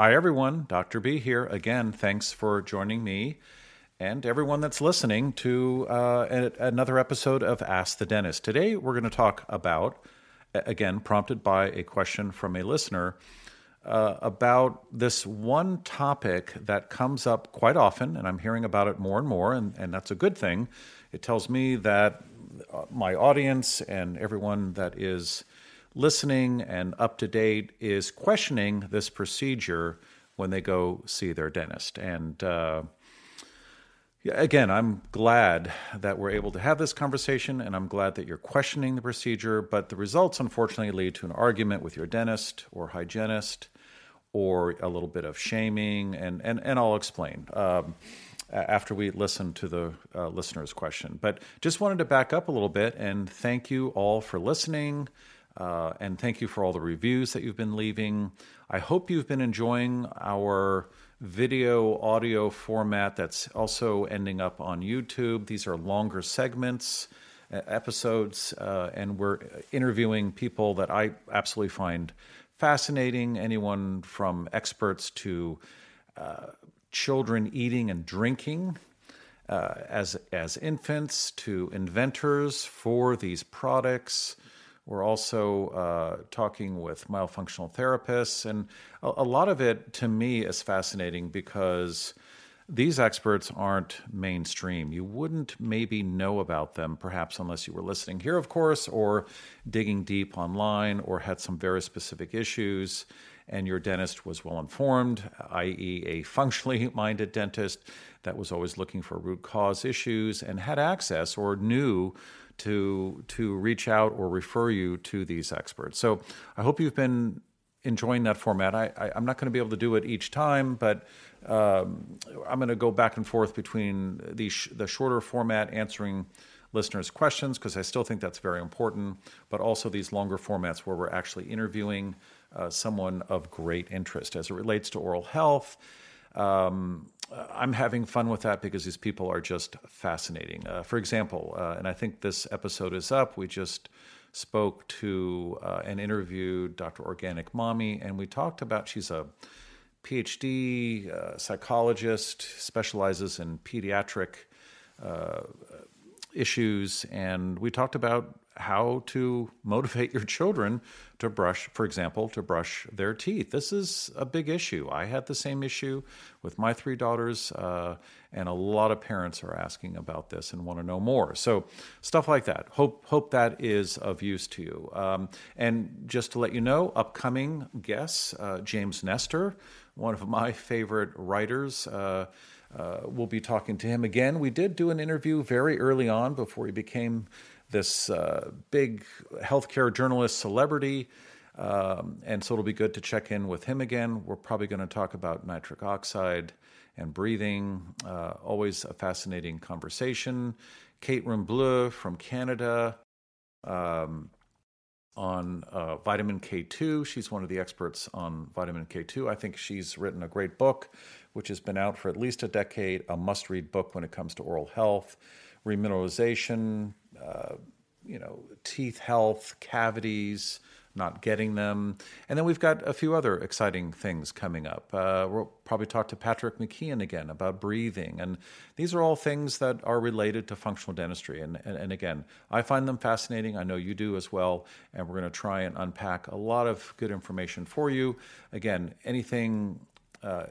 Hi, everyone. Dr. B here. Again, thanks for joining me and everyone that's listening to uh, another episode of Ask the Dentist. Today, we're going to talk about, again, prompted by a question from a listener, uh, about this one topic that comes up quite often, and I'm hearing about it more and more, and, and that's a good thing. It tells me that uh, my audience and everyone that is listening and up to date is questioning this procedure when they go see their dentist. And uh, again, I'm glad that we're able to have this conversation, and I'm glad that you're questioning the procedure. But the results, unfortunately, lead to an argument with your dentist or hygienist, or a little bit of shaming, and and and I'll explain. Um, after we listen to the uh, listener's question. But just wanted to back up a little bit and thank you all for listening. Uh, and thank you for all the reviews that you've been leaving. I hope you've been enjoying our video audio format that's also ending up on YouTube. These are longer segments, episodes, uh, and we're interviewing people that I absolutely find fascinating. Anyone from experts to uh, children eating and drinking. Uh, as as infants to inventors for these products, we're also uh, talking with myofunctional therapists, and a, a, lot of it to me is fascinating because these experts aren't mainstream. You wouldn't maybe know about them, perhaps, unless you were listening here, of course, or digging deep online, or had some very specific issues, and your dentist was well informed, i.e., a functionally minded dentist that was always looking for root cause issues and had access or knew to to reach out or refer you to these experts. So I hope you've been enjoying that format. I, am not going to be able to do it each time, but um, I'm going to go back and forth between the sh- the shorter format answering listeners' questions because I still think that's very important, but also these longer formats where we're actually interviewing uh, someone of great interest as it relates to oral health. Um, I'm having fun with that because these people are just fascinating. Uh, for example, uh, and I think this episode is up, we just spoke to uh, and interviewed Dr. Organic Mommy, and we talked about she's a PhD uh, psychologist, specializes in pediatric uh, issues, and we talked about how to motivate your children to brush, for example, to brush their teeth. This is a big issue. I had the same issue with my three daughters, uh, and a lot of parents are asking about this and want to know more. So, stuff like that. Hope hope that is of use to you. Um, and just to let you know, upcoming guests, uh, James Nestor, one of my favorite writers. Uh, uh, we'll be talking to him again. We did do an interview very early on before he became this uh, big healthcare journalist celebrity. Um, and so it'll be good to check in with him again. We're probably going to talk about nitric oxide and breathing. Uh, always a fascinating conversation. Kate Rheaume-Bleue from Canada um, on uh, vitamin K2. She's one of the experts on vitamin K2. I think she's written a great book, which has been out for at least a decade, a must read book when it comes to oral health, remineralization, you know, teeth health, cavities, not getting them. And then we've got a few other exciting things coming up. Uh, we'll probably talk to Patrick McKeown again about breathing. And these are all things that are related to functional dentistry. And, and, and again, I find them fascinating. I know you do as well. And we're going to try and unpack a lot of good information for you. Again, anything. Uh,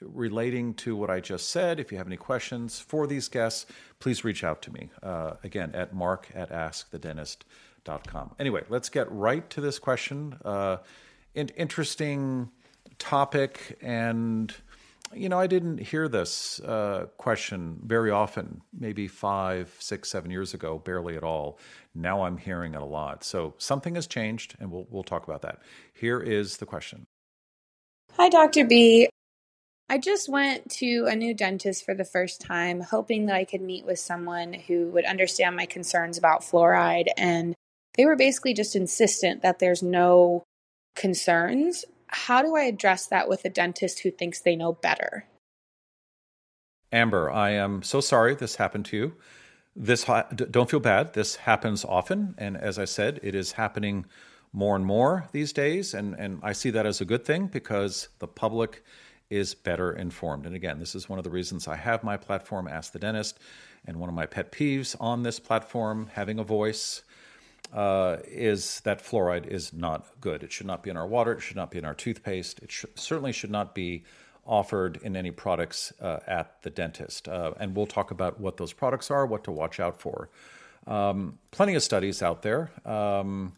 relating to what I just said, if you have any questions for these guests, please reach out to me. Uh, again, at mark at askthedentist.com. Anyway, let's get right to this question. Uh, in- interesting topic. And, you know, I didn't hear this uh, question very often, maybe five, six, seven years ago, barely at all. Now I'm hearing it a lot. So something has changed, and we'll, we'll talk about that. Here is the question. Hi, Dr. B. I just went to a new dentist for the first time, hoping that I could meet with someone who would understand my concerns about fluoride. And they were basically just insistent that there's no concerns. How do I address that with a dentist who thinks they know better? Amber, I am so sorry this happened to you. This don't feel bad. This happens often, and as I said, it is happening more and more these days, and, and I see that as a good thing because the public is better informed. And again, this is one of the reasons I have my platform, Ask the Dentist, and one of my pet peeves on this platform, having a voice, uh, is that fluoride is not good. It should not be in our water. It should not be in our toothpaste. It sh- certainly should not be offered in any products uh, at the dentist. Uh, and we'll talk about what those products are, what to watch out for. Um, plenty of studies out there. Um,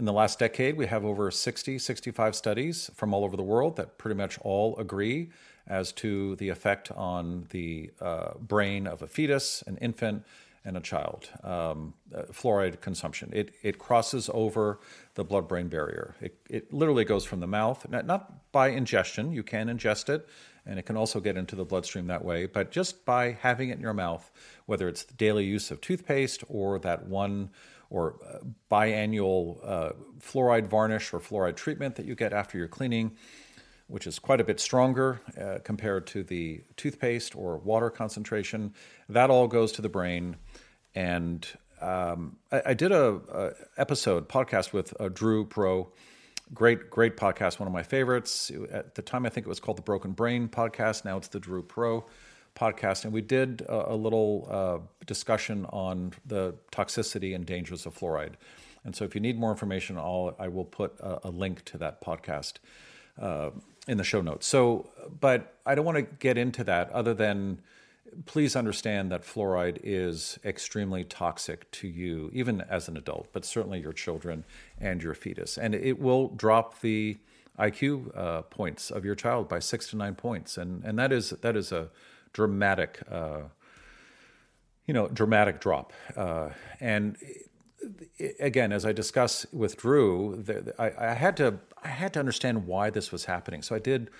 in the last decade, we have over 60, 65 studies from all over the world that pretty much all agree as to the effect on the uh, brain of a fetus, an infant, and a child. Um, uh, fluoride consumption. It, it crosses over the blood brain barrier. It, it literally goes from the mouth, not, not by ingestion, you can ingest it, and it can also get into the bloodstream that way, but just by having it in your mouth, whether it's the daily use of toothpaste or that one or uh, biannual uh, fluoride varnish or fluoride treatment that you get after your cleaning, which is quite a bit stronger uh, compared to the toothpaste or water concentration. That all goes to the brain. And um, I, I, did a, a, episode podcast with uh, Dhru Purohit. Great, great podcast. One of my favorites. At the time, I think it was called the Broken Brain podcast. Now it's the Dhru Purohit podcast, and we did a, a little uh, discussion on the toxicity and dangers of fluoride. And so, if you need more information, I'll, I will put a, a link to that podcast uh, in the show notes. So, but I don't want to get into that other than please understand that fluoride is extremely toxic to you, even as an adult, but certainly your children and your fetus. And it will drop the IQ uh, points of your child by six to nine points, and and that is that is a dramatic, uh, you know, dramatic drop. Uh, and again, as I discuss with Dhru, the, I, I, had to I had to understand why this was happening. So I did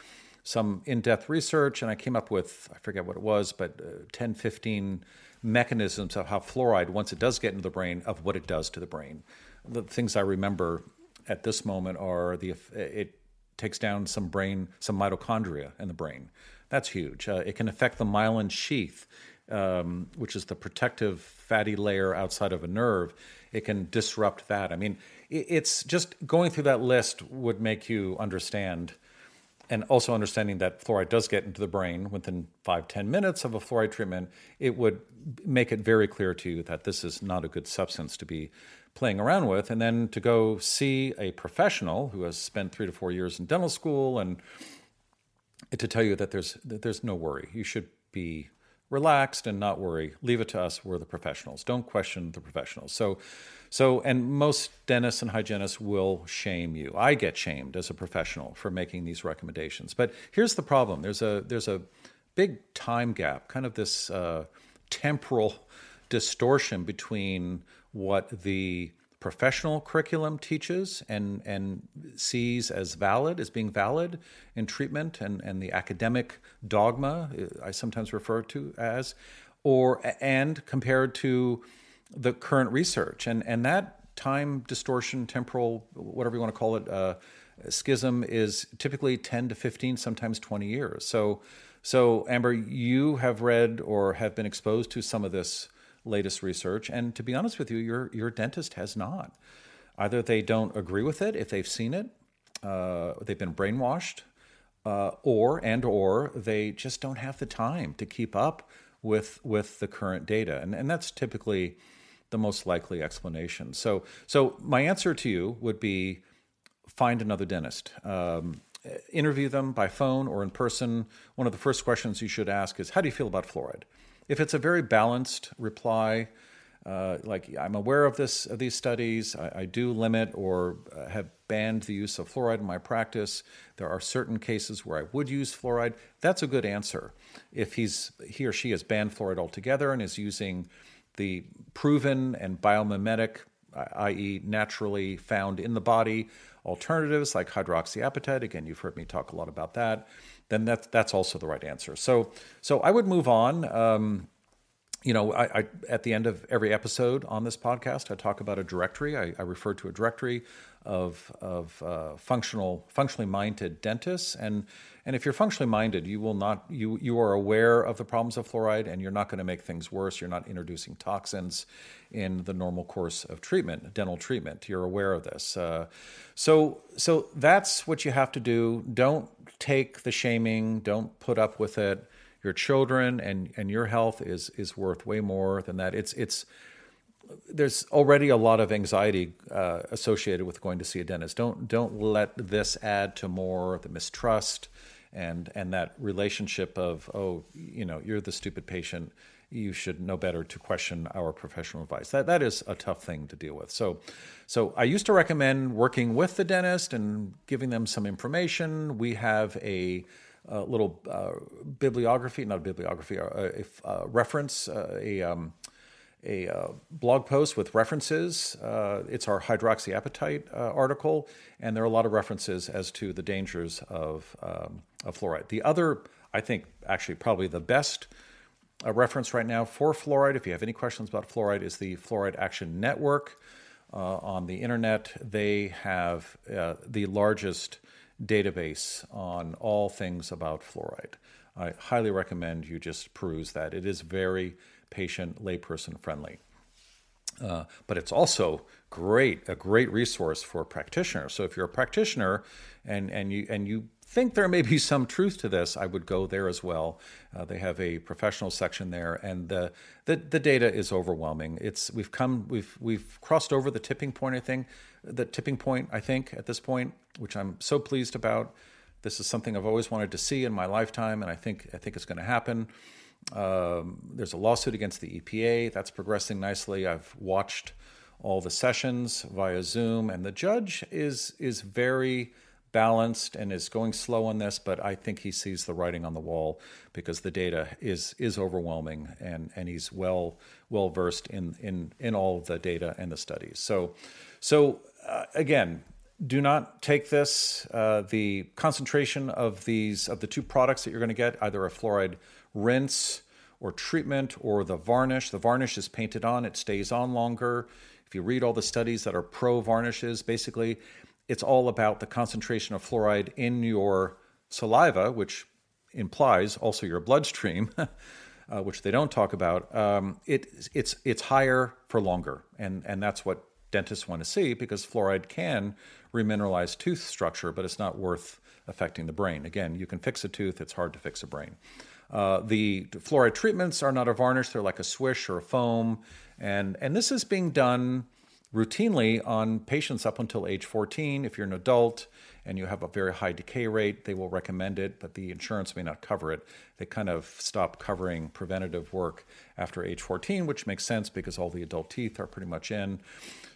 some in-depth research, and I came up with I forget what it was, but uh, 10, 15 mechanisms of how fluoride, once it does get into the brain, of what it does to the brain. The things I remember at this moment are the it takes down some brain, some mitochondria in the brain. That's huge. Uh, it can affect the myelin sheath, um, which is the protective fatty layer outside of a nerve. It can disrupt that. I mean, it's just going through that list would make you understand and also understanding that fluoride does get into the brain within five ten minutes of a fluoride treatment, it would make it very clear to you that this is not a good substance to be playing around with. And then to go see a professional who has spent three to four years in dental school and to tell you that there's that there's no worry. You should be relaxed and not worry. Leave it to us. We're the professionals. Don't question the professionals. So, so and most dentists and hygienists will shame you. I get shamed as a professional for making these recommendations. But here's the problem. There's a there's a big time gap, kind of this uh, temporal distortion between what the professional curriculum teaches and, and sees as valid, as being valid in treatment, and, and the academic dogma, uh, I sometimes refer to as, or and compared to the current research. And, and that time distortion, temporal, whatever you want to call it, uh, schism is typically 10 to 15, sometimes 20 years. So, so Amber, you have read or have been exposed to some of this latest research. And to be honest with you, your your dentist has not. Either they don't agree with it if they've seen it, uh, they've been brainwashed, uh, or and or they just don't have the time to keep up with with the current data, and and that's typically the most likely explanation. So so my answer to you would be find another dentist. Um, interview them by phone or in person. One of the first questions you should ask is, "How do you feel about fluoride?" If it's a very balanced reply, uh, like I'm aware of this of these studies, I, I do limit or uh, have banned the use of fluoride in my practice. There are certain cases where I would use fluoride. That's a good answer. If he's he or she has banned fluoride altogether and is using the proven and biomimetic, i.e., naturally found in the body alternatives like hydroxyapatite. Again, you've heard me talk a lot about that then that's that's also the right answer. So so I would move on. Um, you know, I, I, at the end of every episode on this podcast, I talk about a directory. I, I refer to a directory of of uh, functional functionally minded dentists, and and if you're functionally minded, you will not you you are aware of the problems of fluoride, and you're not going to make things worse. You're not introducing toxins in the normal course of treatment, dental treatment. You're aware of this. Uh, so so that's what you have to do. Don't take the shaming. Don't put up with it your children and and your health is is worth way more than that. It's it's there's already a lot of anxiety uh, associated with going to see a dentist. Don't don't let this add to more the mistrust and and that relationship of oh you know you're the stupid patient you should know better to question our professional advice. That that is a tough thing to deal with. So, so I used to recommend working with the dentist and giving them some information. We have a a little uh, bibliography, not a bibliography, a, a, a reference, uh, a, um, a uh, blog post with references. Uh, it's our hydroxyapatite uh, article, and there are a lot of references as to the dangers of, um, of fluoride. The other, I think, actually probably the best uh, reference right now for fluoride, if you have any questions about fluoride, is the Fluoride Action Network. on the internet, they have the largest database on all things about fluoride. I highly recommend you just peruse that. It is very patient, layperson friendly. Uh, but it's also great, a great resource for practitioners. So if you're a practitioner and, and you and you think there may be some truth to this, I would go there as well. Uh, they have a professional section there, and the, the the data is overwhelming. It's we've come we've we've crossed over the tipping point. I think the tipping point. I think at this point, which I'm so pleased about. This is something I've always wanted to see in my lifetime, and I think I think it's going to happen. Um, there's a lawsuit against the EPA that's progressing nicely. I've watched all the sessions via Zoom, and the judge is is very balanced and is going slow on this, but I think he sees the writing on the wall because the data is is overwhelming and and he's well well versed in in in all the data and the studies. So so uh, again, do not take this. Uh, the concentration of these of the two products that you're going to get, either a fluoride rinse or treatment or the varnish. The varnish is painted on; it stays on longer. If you read all the studies that are pro varnishes, basically it's all about the concentration of fluoride in your saliva, which implies also your bloodstream, uh, which they don't talk about. Um, it, it's it's higher for longer, and and that's what dentists want to see because fluoride can remineralize tooth structure, but it's not worth affecting the brain. Again, you can fix a tooth; it's hard to fix a brain. Uh, the fluoride treatments are not a varnish; they're like a swish or a foam, and and this is being done routinely on patients up until age 14. If you're an adult and you have a very high decay rate, they will recommend it, but the insurance may not cover it. They kind of stop covering preventative work after age 14, which makes sense because all the adult teeth are pretty much in.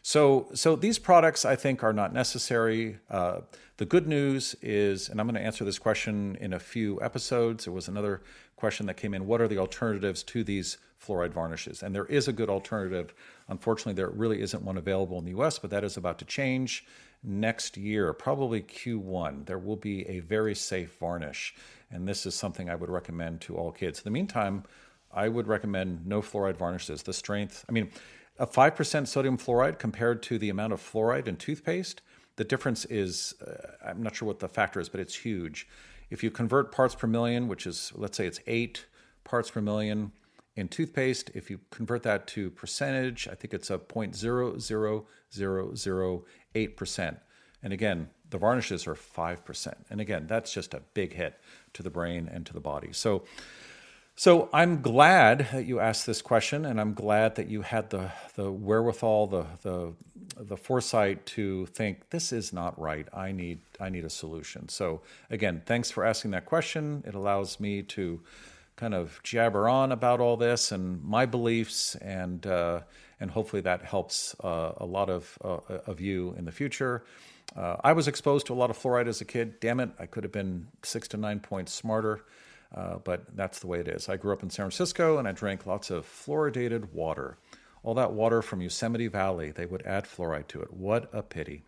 So, so these products I think are not necessary. Uh, the good news is, and I'm going to answer this question in a few episodes. There was another question that came in: What are the alternatives to these fluoride varnishes? And there is a good alternative. Unfortunately, there really isn't one available in the U.S., but that is about to change next year, probably Q1. There will be a very safe varnish, and this is something I would recommend to all kids. In the meantime, I would recommend no fluoride varnishes. The strength, I mean a 5% sodium fluoride compared to the amount of fluoride in toothpaste, the difference is, uh, I'm not sure what the factor is, but it's huge. If you convert parts per million, which is, let's say it's eight parts per million in toothpaste, if you convert that to percentage, I think it's a 0.00008%. And again, the varnishes are 5%. And again, that's just a big hit to the brain and to the body. So, so I'm glad that you asked this question, and I'm glad that you had the the wherewithal, the the the foresight to think this is not right. I need I need a solution. So again, thanks for asking that question. It allows me to kind of jabber on about all this and my beliefs, and uh, and hopefully that helps uh, a lot of uh, of you in the future. Uh, I was exposed to a lot of fluoride as a kid. Damn it, I could have been six to nine points smarter. Uh, but that's the way it is. I grew up in San Francisco and I drank lots of fluoridated water. All that water from Yosemite Valley, they would add fluoride to it. What a pity.